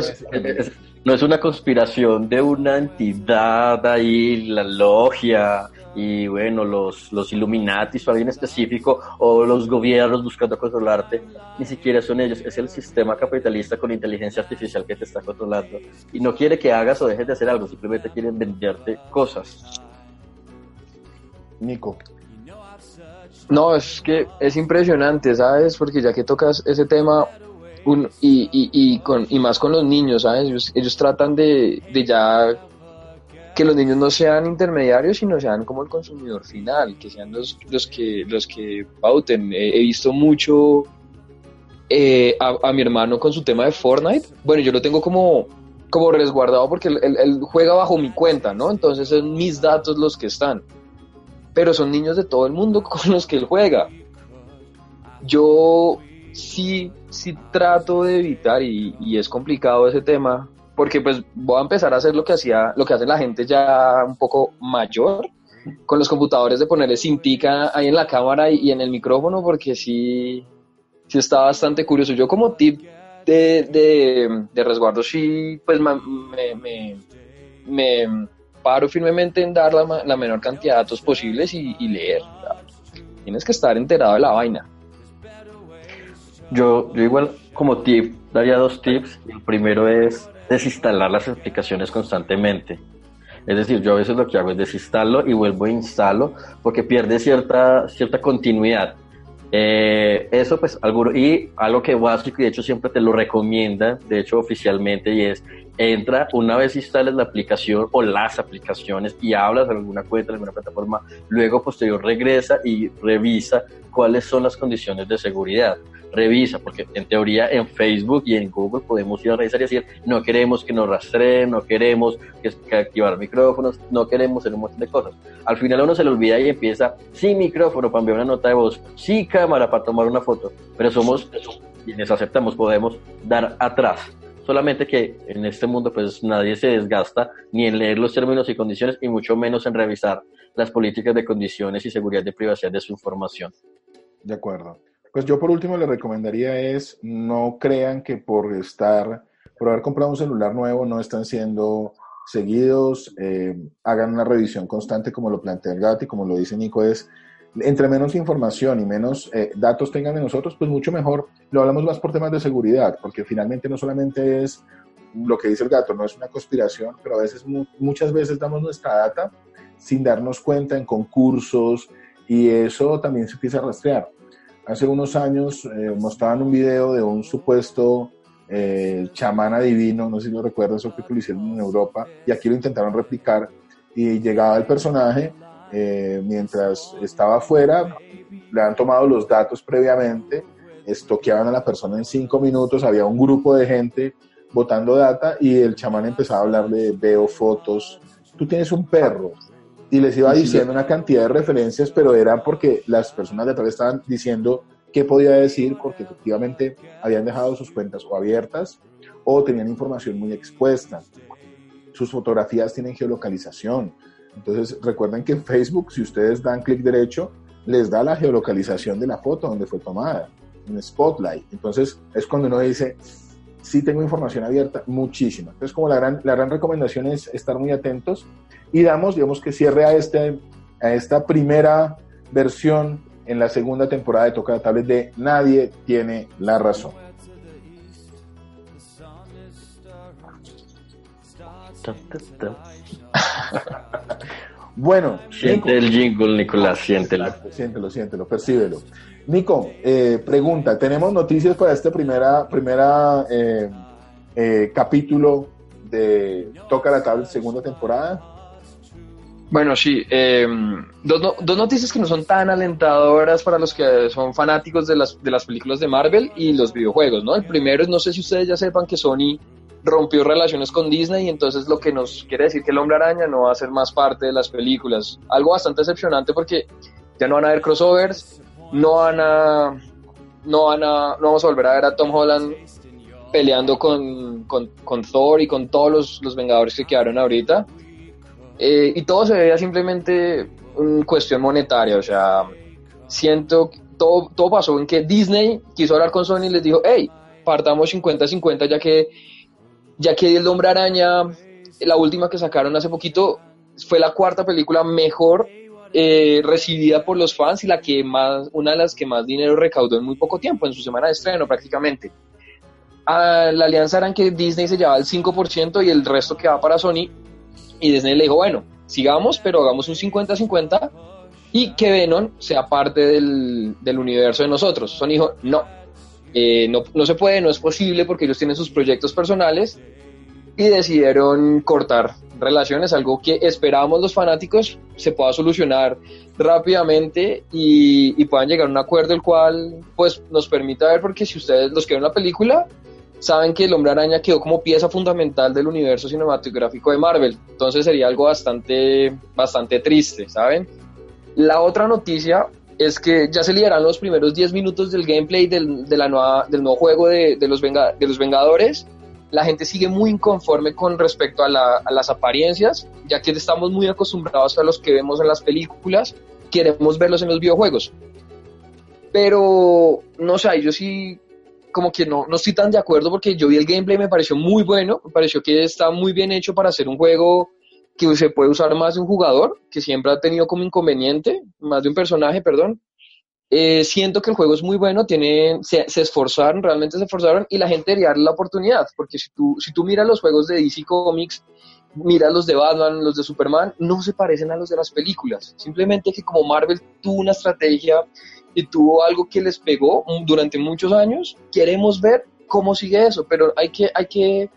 es, una conspiración de una entidad ahí, la logia, y bueno, los, los Illuminatis o alguien específico o los gobiernos buscando controlarte, ni siquiera son ellos, es el sistema capitalista con inteligencia artificial que te está controlando y no quiere que hagas o dejes de hacer algo, simplemente quieren venderte cosas. Nico. No, es que es impresionante, ¿sabes? Porque ya que tocas ese tema, y, con, y más con los niños, ¿sabes? Ellos, tratan de, de ya que los niños no sean intermediarios, sino sean como el consumidor final, que sean los, los, que, los que pauten. He, visto mucho eh, a, mi hermano con su tema de Fortnite. Bueno, yo lo tengo como, como resguardado porque él, juega bajo mi cuenta, ¿no? Entonces son mis datos los que están. Pero son niños de todo el mundo con los que él juega. Yo sí, sí trato de evitar, y, y es complicado ese tema, porque pues voy a empezar a hacer lo que hacía, lo que hace la gente ya un poco mayor, con los computadores de ponerle cintica ahí en la cámara y, en el micrófono, porque sí, sí está bastante curioso. Yo como tip de, de, resguardo sí, pues me, me, me, paro firmemente en dar la, la, menor cantidad de datos posibles y, leer. Tienes que estar enterado de la vaina. Yo, yo igual como tip daría dos tips. El primero es desinstalar las aplicaciones constantemente. Es decir, yo a veces lo que hago es desinstalo y vuelvo a instalo porque pierde cierta, cierta continuidad. Eh, eso pues algo, y algo que y de hecho siempre te lo recomienda, de hecho oficialmente, y es entra una vez instales la aplicación o las aplicaciones y hablas en alguna cuenta, en alguna plataforma, luego posterior regresa y revisa cuáles son las condiciones de seguridad revisa, porque en teoría en Facebook y en Google podemos ir a revisar y decir, no queremos que nos rastreen, no queremos que, activar micrófonos, no queremos hacer un montón de cosas. Al final uno se le olvida y empieza, sí micrófono para enviar una nota de voz, sí cámara para tomar una foto, pero somos quienes aceptamos, podemos dar atrás. Solamente que en este mundo pues nadie se desgasta ni en leer los términos y condiciones y mucho menos en revisar las políticas de condiciones y seguridad de privacidad de su información. De acuerdo. Pues yo por último le recomendaría es no crean que por estar, por haber comprado un celular nuevo no están siendo seguidos, eh, hagan una revisión constante como lo plantea el GAT y como lo dice Nico, es entre menos información y menos eh, datos tengan de nosotros, pues mucho mejor. Lo hablamos más por temas de seguridad, porque finalmente no solamente es lo que dice el gato, no es una conspiración, pero a veces, muchas veces damos nuestra data sin darnos cuenta en concursos y eso también se empieza a rastrear. Hace unos años eh, mostraban un video de un supuesto eh, chamán adivino, no sé si lo recuerdas, eso que lo hicieron en Europa, y aquí lo intentaron replicar, y llegaba el personaje, eh, mientras estaba afuera, le han tomado los datos previamente, estoqueaban a la persona en cinco minutos, había un grupo de gente botando data y el chamán empezaba a hablarle, veo fotos, tú tienes un perro, y les iba diciendo una cantidad de referencias, pero era porque las personas de atrás estaban diciendo qué podía decir, porque efectivamente habían dejado sus cuentas o abiertas o tenían información muy expuesta. Sus fotografías tienen geolocalización. Entonces recuerden que en Facebook, si ustedes dan clic derecho, les da la geolocalización de la foto donde fue tomada, en Spotlight. Entonces es cuando uno dice, sí tengo información abierta, muchísima. Entonces como la gran, la gran recomendación es estar muy atentos y damos, digamos que cierre a, este, a esta primera versión en la segunda temporada de Toca la Tablet de Nadie tiene la razón. bueno, siente el jingle, Nicolás, siéntelo. Siéntelo, siéntelo, percíbelo. Nico, eh, pregunta, ¿tenemos noticias para este primera, primera eh, eh, capítulo de Toca la Tablet segunda temporada? Bueno, sí. Eh, dos, dos, noticias que no son tan alentadoras para los que son fanáticos de las, de las películas de Marvel y los videojuegos, ¿no? El primero es, no sé si ustedes ya sepan que Sony rompió relaciones con Disney y entonces lo que nos quiere decir que el Hombre Araña no va a ser más parte de las películas. Algo bastante decepcionante porque ya no van a haber crossovers, no van a... No, van a, no vamos a volver a ver a Tom Holland peleando con, con, con Thor y con todos los, los Vengadores que quedaron ahorita. Eh, y todo se veía simplemente en cuestión monetaria, o sea, siento, todo, todo pasó en que Disney quiso hablar con Sony y les dijo, hey, partamos 50-50 ya que, ya que El Hombre Araña, la última que sacaron hace poquito, fue la cuarta película mejor eh, recibida por los fans y la que más, una de las que más dinero recaudó en muy poco tiempo, en su semana de estreno prácticamente. A la alianza era en que Disney se llevaba el 5% y el resto quedaba para Sony, y Disney le dijo, bueno, sigamos, pero hagamos un 50-50 y que Venom sea parte del, del universo de nosotros. Son dijo, eh, no, no, se puede, no es posible porque ellos tienen sus proyectos personales y decidieron cortar relaciones, algo que esperábamos los fanáticos se pueda solucionar rápidamente y, y, puedan llegar a un acuerdo el cual pues nos permita ver porque si ustedes los quieren la película saben que el hombre araña quedó como pieza fundamental del universo cinematográfico de Marvel. Entonces sería algo bastante, bastante triste, ¿saben? La otra noticia es que ya se liberan los primeros 10 minutos del gameplay del, de la nueva, del nuevo juego de, los de los Vengadores. la gente sigue muy inconforme con respecto a, las apariencias, ya que estamos muy acostumbrados a los que vemos en las películas, queremos verlos en los videojuegos. Pero, no sé, yo sí como que no, no estoy tan de acuerdo porque yo vi el gameplay, me pareció muy bueno, me pareció que está muy bien hecho para hacer un juego que se puede usar más de un jugador, que siempre ha tenido como inconveniente, más de un personaje, perdón. Eh, siento que el juego es muy bueno, tiene, se, esforzaron, realmente se esforzaron y la gente debería darle la oportunidad, porque si tú, si tú miras los juegos de DC Comics, miras los de Batman, los de Superman, no se parecen a los de las películas. Simplemente que como Marvel tuvo una estrategia y tuvo algo que les pegó durante muchos años, queremos ver cómo sigue eso, pero hay que, hay que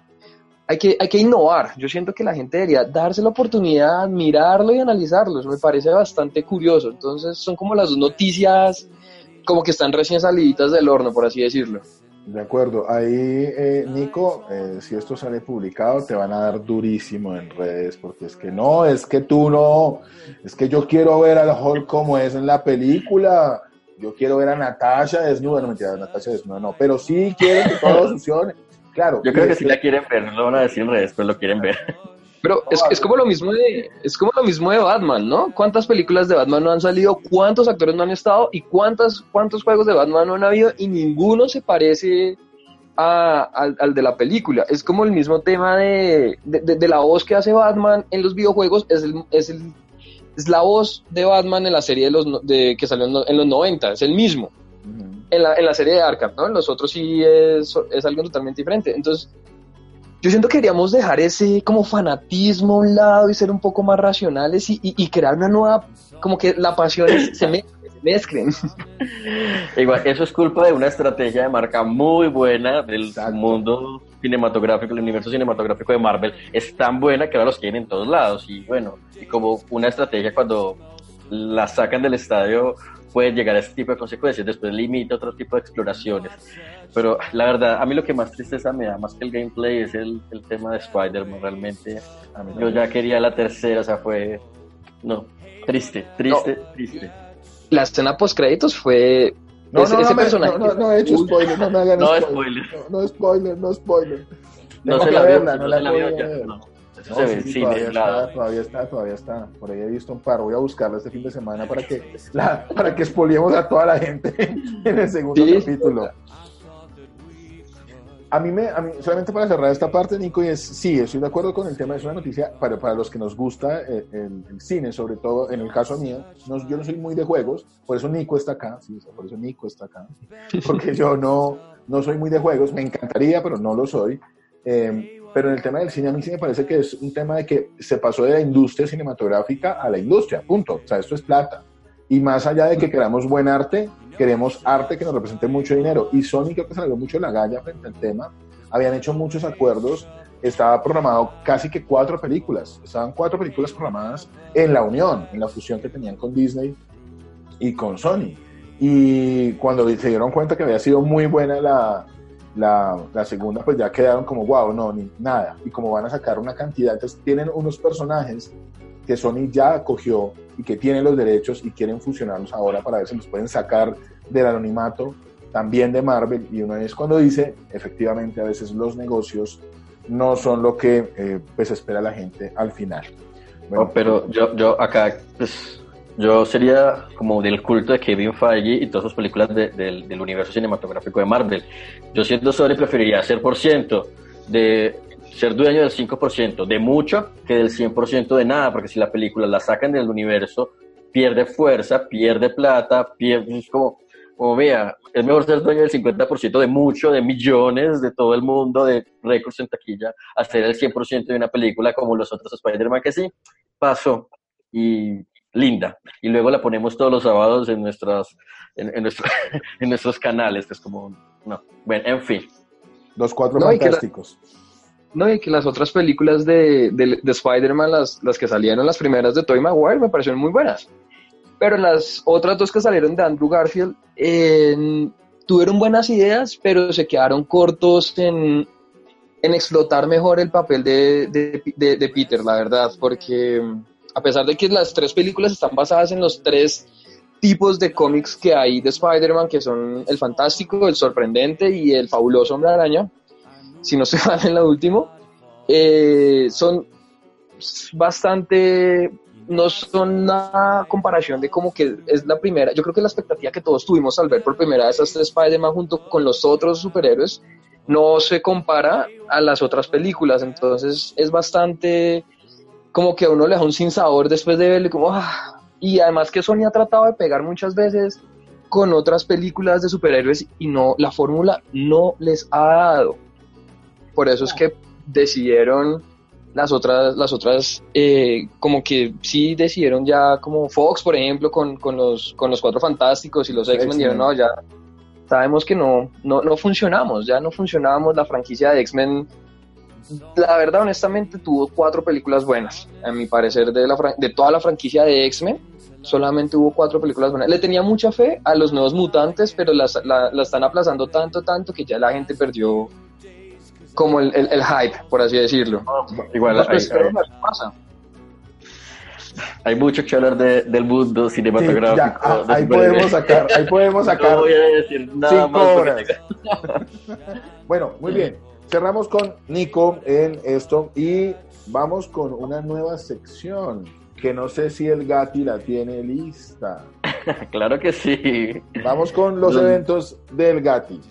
hay que, hay que innovar. Yo siento que la gente debería darse la oportunidad, mirarlo y analizarlo. Eso me parece bastante curioso. Entonces son como las dos noticias como que están recién saliditas del horno, por así decirlo. De acuerdo. Ahí, eh, Nico, eh, si esto sale publicado, te van a dar durísimo en redes, porque es que no, es que tú no, es que yo quiero ver al Hulk como es en la película. Yo quiero ver a Natasha desnuda, no mentira, Natasha desnuda no, pero sí quiero que todo funcione. Claro. Yo creo que si la quieren ver, no lo van a decir en redes, pero lo quieren ver. Pero es, es, como lo mismo de es como lo mismo de Batman, ¿no? ¿Cuántas películas de Batman no han salido? ¿Cuántos actores no han estado? ¿Y cuántas, cuántos juegos de Batman no han habido? Y ninguno se parece a, al, de la película. Es como el mismo tema de, de, la voz que hace Batman en los videojuegos. Es, el, es, el, es la voz de Batman en la serie de los, de, que salió en, los 90. Es el mismo en la, en la serie de Arkham, ¿no? En los otros sí es, es algo totalmente diferente. Entonces, yo siento que queríamos dejar ese como fanatismo a un lado y ser un poco más racionales y, y, crear una nueva, como que la pasión se, me, mezclen. Igual, eso es culpa de una estrategia de marca muy buena del mundo cinematográfico, el universo cinematográfico de Marvel es tan buena que ahora los quieren en todos lados y bueno, y como una estrategia cuando la sacan del estadio puede llegar a este tipo de consecuencias, después limita otro tipo de exploraciones. Pero la verdad, a mí lo que más tristeza me da, más que el gameplay, es el, el tema de Spider-Man. Realmente, yo ya quería la tercera, o sea, fue. No, triste, triste, triste. La escena post-créditos fue. No, ese, no, no, personaje no, no, he hecho spoiler, no me hagan no spoiler. No, no, spoiler, no spoiler. No se la veo, no la veo todavía está, todavía está, Por ahí he visto un par. Voy a buscarla este fin de semana para que, la, para que expoliemos a toda la gente en el segundo capítulo. A mí, me, a mí, solamente para cerrar esta parte, Nico, y es, sí, estoy de acuerdo con el tema, es una noticia para, para los que nos gusta eh, el, cine, sobre todo en el caso mío, no, yo no soy muy de juegos, por eso Nico está acá, sí, por eso Nico está acá, porque yo no, no soy muy de juegos, me encantaría, pero no lo soy. Eh, pero en el tema del cine a mí sí me parece que es un tema de que se pasó de la industria cinematográfica a la industria, punto. O sea, esto es plata. Y más allá de que queramos buen arte, queremos arte que nos represente mucho dinero. Y Sony creo que dio mucho la galla frente al tema. Habían hecho muchos acuerdos. Estaba programado casi que cuatro películas. Estaban cuatro películas programadas en la unión, en la fusión que tenían con Disney y con Sony. Y cuando se dieron cuenta que había sido muy buena la, la, la, segunda pues ya quedaron como wow, no, ni nada. Y como van a sacar una cantidad, entonces tienen unos personajes que Sony ya acogió y que tienen los derechos y quieren fusionarlos ahora para ver si los pueden sacar del anonimato también de Marvel. Y una vez cuando dice, efectivamente a veces los negocios no son lo que eh, pues espera la gente al final. Bueno, pero yo, yo acá pues yo sería como del culto de Kevin Feige y todas sus películas del universo cinematográfico de Marvel. Yo siendo Sony preferiría ser por ciento de ser dueño del 5% de mucho que del 100% de nada, porque si la película la sacan del universo, pierde fuerza, pierde plata, pierde, es como, como vea, es mejor ser dueño del 50% de mucho, de millones, de todo el mundo, de récords en taquilla, hacer el 100% de una película como los otros Spider-Man que sí, pasó. Y linda. Y luego la ponemos todos los sábados en, nuestras, en, en, nuestros canales, que es como, no, bueno, en fin. Los cuatro fantásticos. No, y que las otras películas de, de, Spider-Man, las, las que salieron, las primeras de Tobey Maguire, me parecieron muy buenas. Pero las otras dos que salieron de Andrew Garfield tuvieron buenas ideas, pero se quedaron cortos en, en explotar mejor el papel de, de, de Peter, la verdad, porque a pesar de que las tres películas están basadas en los tres tipos de cómics que hay de Spider-Man, que son el fantástico, el sorprendente y el fabuloso hombre araña, si no se van en la último, eh, son bastante, no son una comparación de como que es la primera, yo creo que la expectativa que todos tuvimos al ver por primera vez a este Spider-Man junto con los otros superhéroes no se compara a las otras películas, entonces es bastante como que a uno le da un sinsabor después de verle como, ah, y además que Sony ha tratado de pegar muchas veces con otras películas de superhéroes y no, la fórmula no les ha dado. Por eso es que decidieron las otras, las otras, eh, como que sí decidieron ya, como Fox, por ejemplo, con, con los, con los Cuatro Fantásticos y los X-Men, dijeron, no, ya sabemos que no, no, no funcionamos, ya no funcionamos, la franquicia de X-Men, la verdad, honestamente, tuvo cuatro películas buenas, a mi parecer, de, la, de toda la franquicia de X-Men, solamente hubo cuatro películas buenas. Le tenía mucha fe a los nuevos mutantes, pero las, la, la están aplazando tanto, tanto, que ya la gente perdió como el, el, hype, por así decirlo. Igual, hay, pasa. hay mucho que hablar de, del mundo cinematográfico. Ah, ahí podemos sacar, ahí podemos sacar. No voy a decir nada más. Horas. bueno, muy bien. Cerramos con Nico en esto y vamos con una nueva sección que no sé si el Gati la tiene lista. claro que sí. Vamos con los eventos del Gati.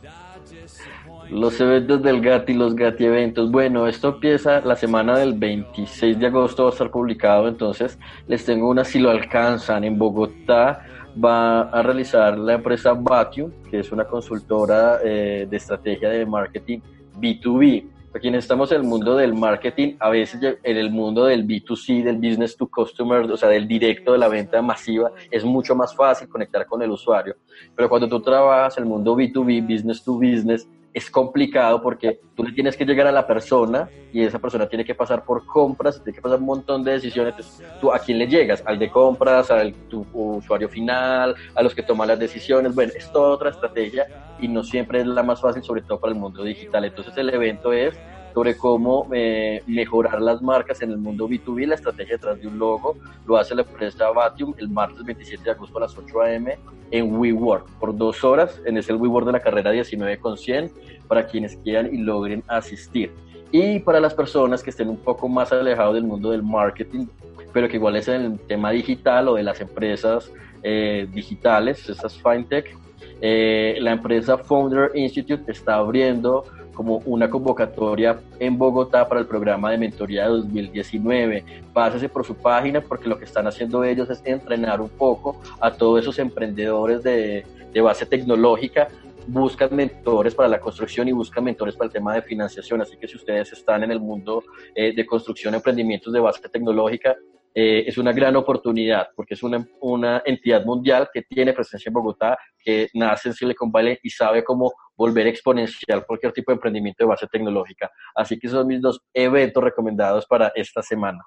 Los eventos del GATI, los GATI eventos. Bueno, esto empieza la semana del 26 de agosto, va a estar publicado, entonces les tengo una si lo alcanzan. En Bogotá va a realizar la empresa Batium, que es una consultora eh, de estrategia de marketing B2B. Para quienes estamos en el mundo del marketing, a veces en el mundo del B2C, del business to customer, o sea, del directo de la venta masiva, es mucho más fácil conectar con el usuario. Pero cuando tú trabajas el mundo B2B, business to business, es complicado porque tú le tienes que llegar a la persona y esa persona tiene que pasar por compras, tiene que pasar un montón de decisiones. Entonces, ¿tú a quién le llegas? ¿Al de compras, al tu usuario final, a los que toman las decisiones? Bueno, es toda otra estrategia y no siempre es la más fácil, sobre todo para el mundo digital. Entonces, el evento es sobre cómo eh, mejorar las marcas en el mundo B2B, la estrategia detrás de un logo. Lo hace la empresa Batium el martes 27 de agosto a las 8 a.m. en WeWork por dos horas. En ese el WeWork de la carrera 19 con 100 para quienes quieran y logren asistir. Y para las personas que estén un poco más alejados del mundo del marketing, pero que igual es en el tema digital o de las empresas eh, digitales, esas fintech, eh, la empresa Founder Institute está abriendo como una convocatoria en Bogotá para el programa de mentoría de 2019. Pásese por su página porque lo que están haciendo ellos es entrenar un poco a todos esos emprendedores de, base tecnológica buscan mentores para la construcción y buscan mentores para el tema de financiación. Así que si ustedes están en el mundo eh, de construcción, emprendimientos de base tecnológica, eh, es una gran oportunidad porque es una, una, entidad mundial que tiene presencia en Bogotá, que nace en Silicon Valley y sabe cómo volver exponencial cualquier tipo de emprendimiento de base tecnológica. Así que esos son mis dos eventos recomendados para esta semana.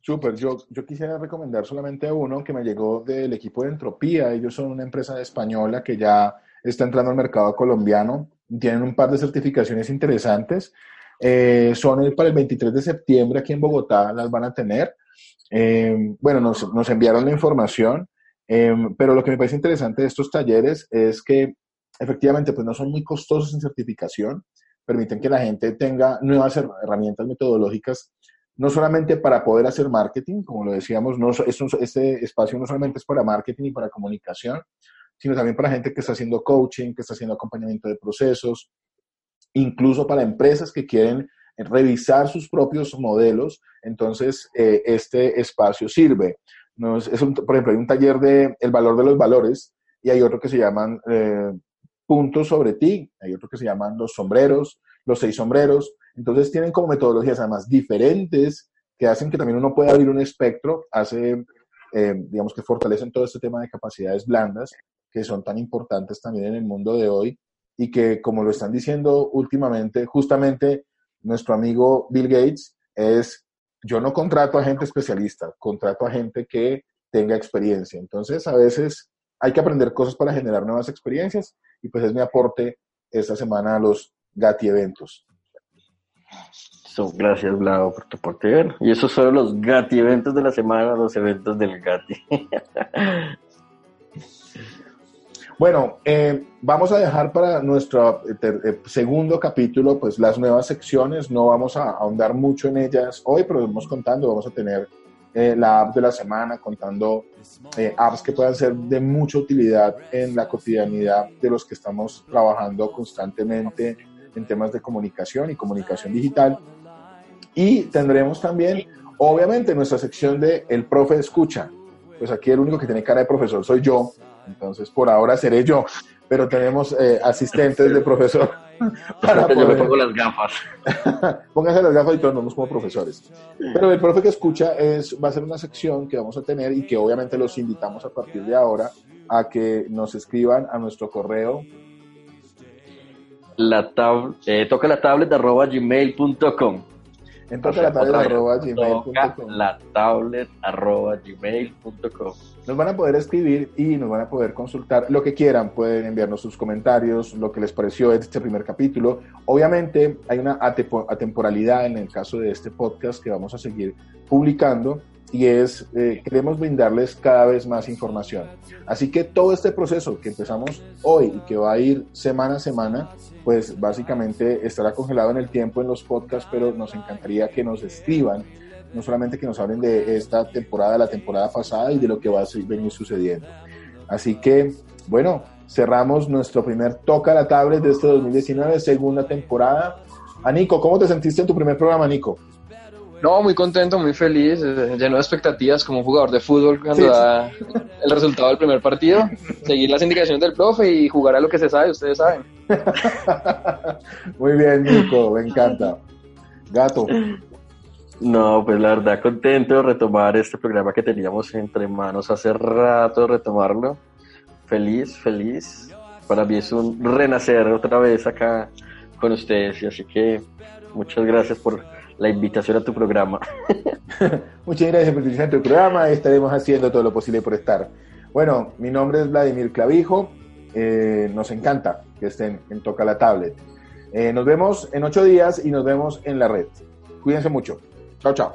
Súper, yo, yo quisiera recomendar solamente uno que me llegó del equipo de Entropía. Ellos son una empresa española que ya está entrando al mercado colombiano. Tienen un par de certificaciones interesantes. Eh, son el, para el 23 de septiembre aquí en Bogotá, las van a tener. Eh, bueno, nos, nos, enviaron la información, eh, pero lo que me parece interesante de estos talleres es que efectivamente pues no son muy costosos en certificación, permiten que la gente tenga nuevas herramientas metodológicas, no solamente para poder hacer marketing, como lo decíamos, no, este espacio no solamente es para marketing y para comunicación, sino también para gente que está haciendo coaching, que está haciendo acompañamiento de procesos, incluso para empresas que quieren revisar sus propios modelos, entonces eh, este espacio sirve. Es, un, por ejemplo, hay un taller de el valor de los valores y hay otro que se llaman eh, puntos sobre ti, hay otro que se llaman los sombreros, los seis sombreros. Entonces tienen como metodologías además diferentes que hacen que también uno pueda abrir un espectro, hace, eh, digamos que fortalecen todo este tema de capacidades blandas que son tan importantes también en el mundo de hoy y que, como lo están diciendo últimamente, justamente nuestro amigo Bill Gates es, yo no contrato a gente especialista, contrato a gente que tenga experiencia. Entonces, a veces hay que aprender cosas para generar nuevas experiencias y pues es mi aporte esta semana a los GATI eventos. gracias, Blau, por tu aporte. Y esos son los GATI eventos de la semana, los eventos del GATI. Bueno, eh, vamos a dejar para nuestro eh, segundo capítulo, pues las nuevas secciones. No vamos a ahondar mucho en ellas hoy, pero vamos contando, vamos a tener eh, la app de la semana, contando apps que puedan ser de mucha utilidad en la cotidianidad de los que estamos trabajando constantemente en temas de comunicación y comunicación digital. Y tendremos también, obviamente, nuestra sección de El Profe Escucha. Pues aquí el único que tiene cara de profesor soy yo, entonces por ahora seré yo, pero tenemos eh, asistentes de profesor. Para Yo me pongo las gafas. Pónganse las gafas y todos nos como profesores. Pero el profe que escucha es, va a ser una sección que vamos a tener y que obviamente los invitamos a partir de ahora a que nos escriban a nuestro correo la tab eh, toca la tablet arroba gmail.com. Entonces la tablet arroba gmail.com. La tablet arroba gmail.com. Nos van a poder escribir y nos van a poder consultar lo que quieran. Pueden enviarnos sus comentarios, lo que les pareció este primer capítulo. Obviamente hay una atemporalidad en el caso de este podcast que vamos a seguir publicando y es, eh, queremos brindarles cada vez más información. Así que todo este proceso que empezamos hoy y que va a ir semana a semana, pues básicamente estará congelado en el tiempo en los podcasts, pero nos encantaría que nos escriban, no solamente que nos hablen de esta temporada, la temporada pasada y de lo que va a venir sucediendo. Así que, bueno, cerramos nuestro primer Toca la Tablet de este 2019, segunda temporada. Anico, ¿cómo te sentiste en tu primer programa, Nico? No, muy contento, muy feliz, eh, lleno de expectativas como jugador de fútbol cuando da el resultado del primer partido. Seguir las indicaciones del profe y jugar a lo que se sabe, ustedes saben. muy bien, Nico, me encanta. Gato. No, pues la verdad contento de retomar este programa que teníamos entre manos hace rato, retomarlo. Feliz, feliz. Para mí es un renacer otra vez acá con ustedes y así que muchas gracias por la invitación a tu programa. Muchas gracias por utilizar tu programa. Estaremos haciendo todo lo posible por estar. Bueno, mi nombre es Vladimir Clavijo. Eh, nos encanta que estén en Toca la Tablet. Eh, nos vemos en ocho días y nos vemos en la red. Cuídense mucho. Chao, chao.